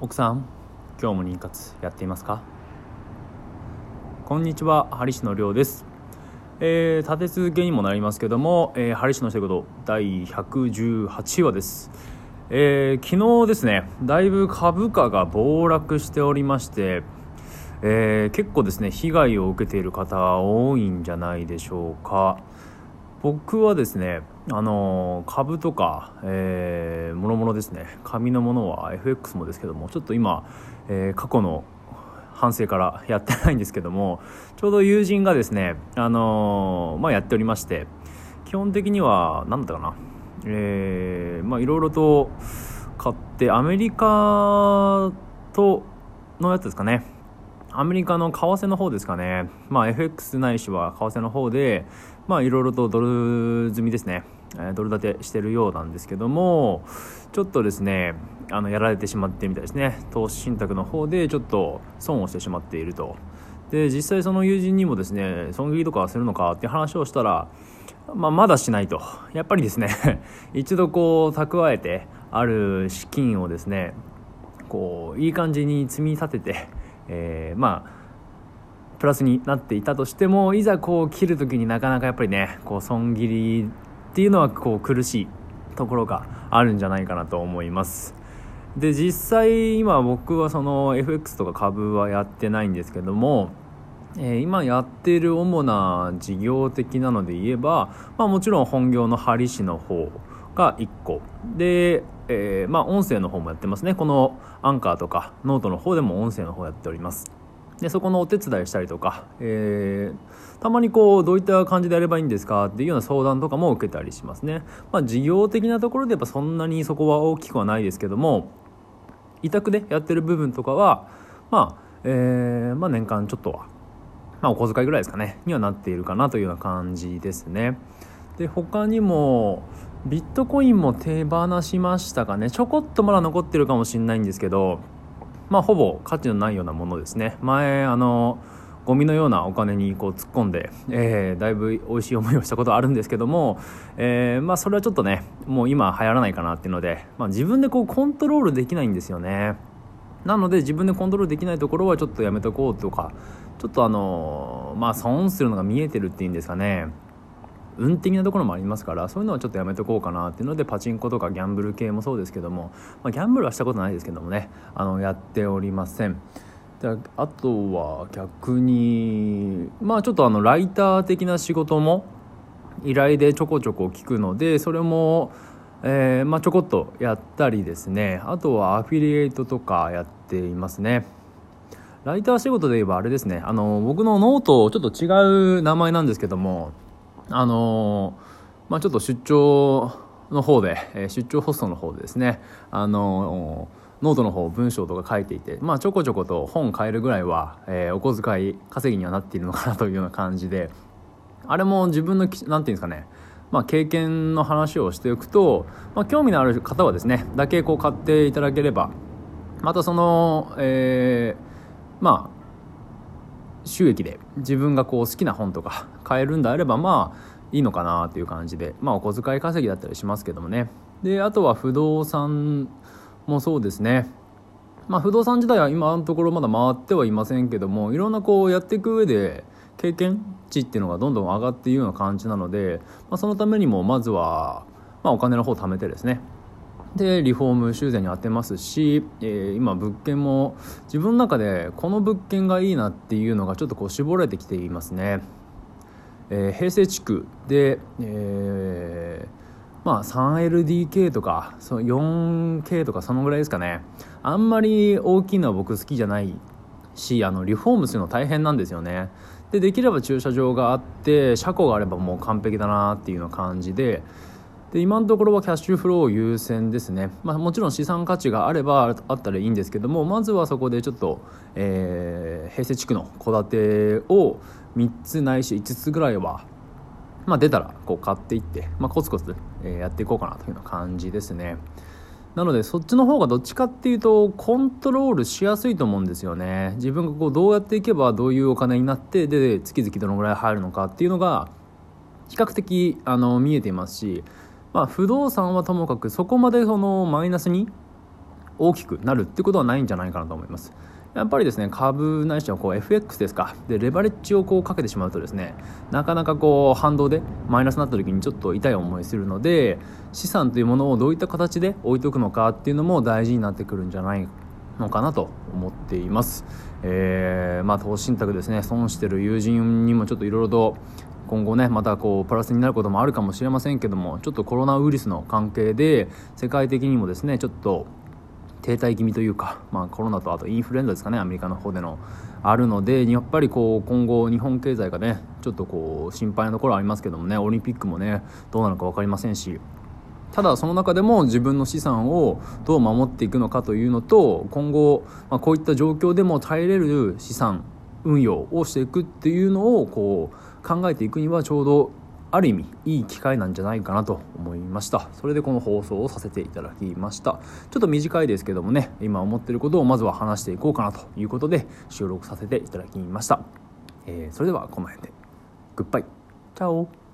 奥さん今日も妊活やっていますか？こんにちはハリシのりょうです。えー、立て続けにもなりますけども、えー、ハリシのしてこと第118話です。えー、昨日ですねだいぶ株価が暴落しておりましてえー、結構ですね被害を受けている方多いんじゃないでしょうか。僕はですねあの株とか、えー、もろもろですね。紙のものは FX もですけどもちょっと今、えー、過去の反省からやってないんですけどもちょうど友人がですねあの、まあ、やっておりまして基本的には何だったかなえー、まあいろいろと買ってアメリカとのやつですかね。アメリカの為替の方ですかね、まあ、FX ないしは為替の方で、まあ、いろいろとドル積みですね、えドル建てしてるようなんですけども、ちょっとですね、あのやられてしまってみたいですね、投資信託の方でちょっと損をしてしまっていると。で実際その友人にもですね損切りとかするのかって話をしたら、まあ、まだしないと。やっぱりですね 一度こう蓄えてある資金をですねこういい感じに積み立ててえー、まあプラスになっていたとしてもいざこう切る時になかなかやっぱりねこう損切りっていうのはこう苦しいところがあるんじゃないかなと思います。で実際今僕はその FX とか株はやってないんですけどもえー、今やってる主な事業的なので言えば、まあ、もちろん本業の鍼師の方が1個。で、えー、まあ、音声の方もやってますね。このアンカーとかノートの方でも音声の方やっております。でそこのお手伝いしたりとか、えー、たまにこうどういった感じでやればいいんですかっていうような相談とかも受けたりしますね、まあ、事業的なところでやっぱそんなにそこは大きくはないですけども委託でやってる部分とかはまあ、えー、まあ年間ちょっとはまあ、お小遣いぐらいですかねにはなっているかなというような感じですね。で他にもビットコインも手放しましたかね。ちょこっとまだ残ってるかもしれないんですけどまあほぼ価値のないようなものですね。前あのゴミのようなお金にこう突っ込んで、えー、だいぶ美味しい思いをしたことあるんですけども、えー、まあそれはちょっとねもう今流行らないかなっていうので、まあ、自分でこうコントロールできないんですよね。なので自分でコントロールできないところはちょっとやめとこうとかちょっとあのまあ損するのが見えてるっていうんですかね。運的なところもありますからそういうのはちょっとやめとこうかなっていうのでパチンコとかギャンブル系もそうですけども、まあ、ギャンブルはしたことないですけどもねあのやっておりません。であとは逆にまあちょっとあのライター的な仕事も依頼でちょこちょこ聞くのでそれも、えー、まあ、ちょこっとやったりですね。あとはアフィリエイトとかやっていますね。ライター仕事で言えばあれですね。あの僕のノートちょっと違う名前なんですけどもあのー、まあ、ちょっと出張の方で、え、出張ホストの方でですね、あの、ノートの方文章とか書いていて、まあ、ちょこちょこと本買えるぐらいは、えー、お小遣い稼ぎにはなっているのかなというような感じであれも自分のなんていうんですかねまあ、経験の話をしておくと、まあ、興味のある方はですねだけこう買っていただければまたその、えー、まあ収益で自分がこう好きな本とか買えるんであればまあいいのかなっていう感じでまあお小遣い稼ぎだったりしますけどもね。であとは不動産もそうですね。まあ不動産自体は今のところまだ回ってはいませんけどもいろんなこうやっていく上で経験値っていうのがどんどん上がっているような感じなので、まあ、そのためにもまずは、まあ、お金の方を貯めてですね。でリフォーム修繕に当てますし、えー、今物件も自分の中でこの物件がいいなっていうのがちょっとこう絞られてきていますね、えー、平成地区で、えー、まあ 3LDK とかその 4K とかそのぐらいですかね。あんまり大きいのは僕好きじゃないしあのリフォームするの大変なんですよね。でできれば駐車場があって車庫があればもう完璧だなっていうような感じでで今のところはキャッシュフロー優先ですね、まあ、もちろん資産価値があればあったらいいんですけどもまずはそこでちょっと、えー、平成地区の戸建てを3つないし5つぐらいは、まあ、出たらこう買っていって、まあ、コツコツ、えやっていこうかなというような感じですね。なのでそっちの方がどっちかっていうとコントロールしやすいと思うんですよね。自分がこうどうやっていけばどういうお金になってで月々どのぐらい入るのかっていうのが比較的あの見えていますしまあ、不動産はともかくそこまでそのマイナスに大きくなるってことはないんじゃないかなと思います。やっぱりですね株ないしはこう FX ですか。でレバレッジをこうかけてしまうとですねなかなかこう反動でマイナスになった時にちょっと痛い思いするので資産というものをどういった形で置いとくのかっていうのも大事になってくるんじゃないのかなと思っています、えー、まあ投資信託ですね損してる友人にもちょっといろいろと今後ねまたこうプラスになることもあるかもしれませんけどもちょっとコロナウイルスの関係で世界的にもですねちょっと停滞気味というか、まあ、コロナとあとインフルエンザですかねアメリカの方でのあるのでやっぱりこう今後日本経済がねちょっとこう心配なところありますけどもねオリンピックもねどうなるか分かりませんしただその中でも自分の資産をどう守っていくのかというのと今後、まあ、こういった状況でも耐えれる資産運用をしていくっていうのをこう考えていくにはちょうどある意味いい機会なんじゃないかなと思いました。それでこの放送をさせていただきました。ちょっと短いですけどもね今思ってることをまずは話していこうかなということで収録させていただきました、えー、それではこの辺で。グッバイチャオ。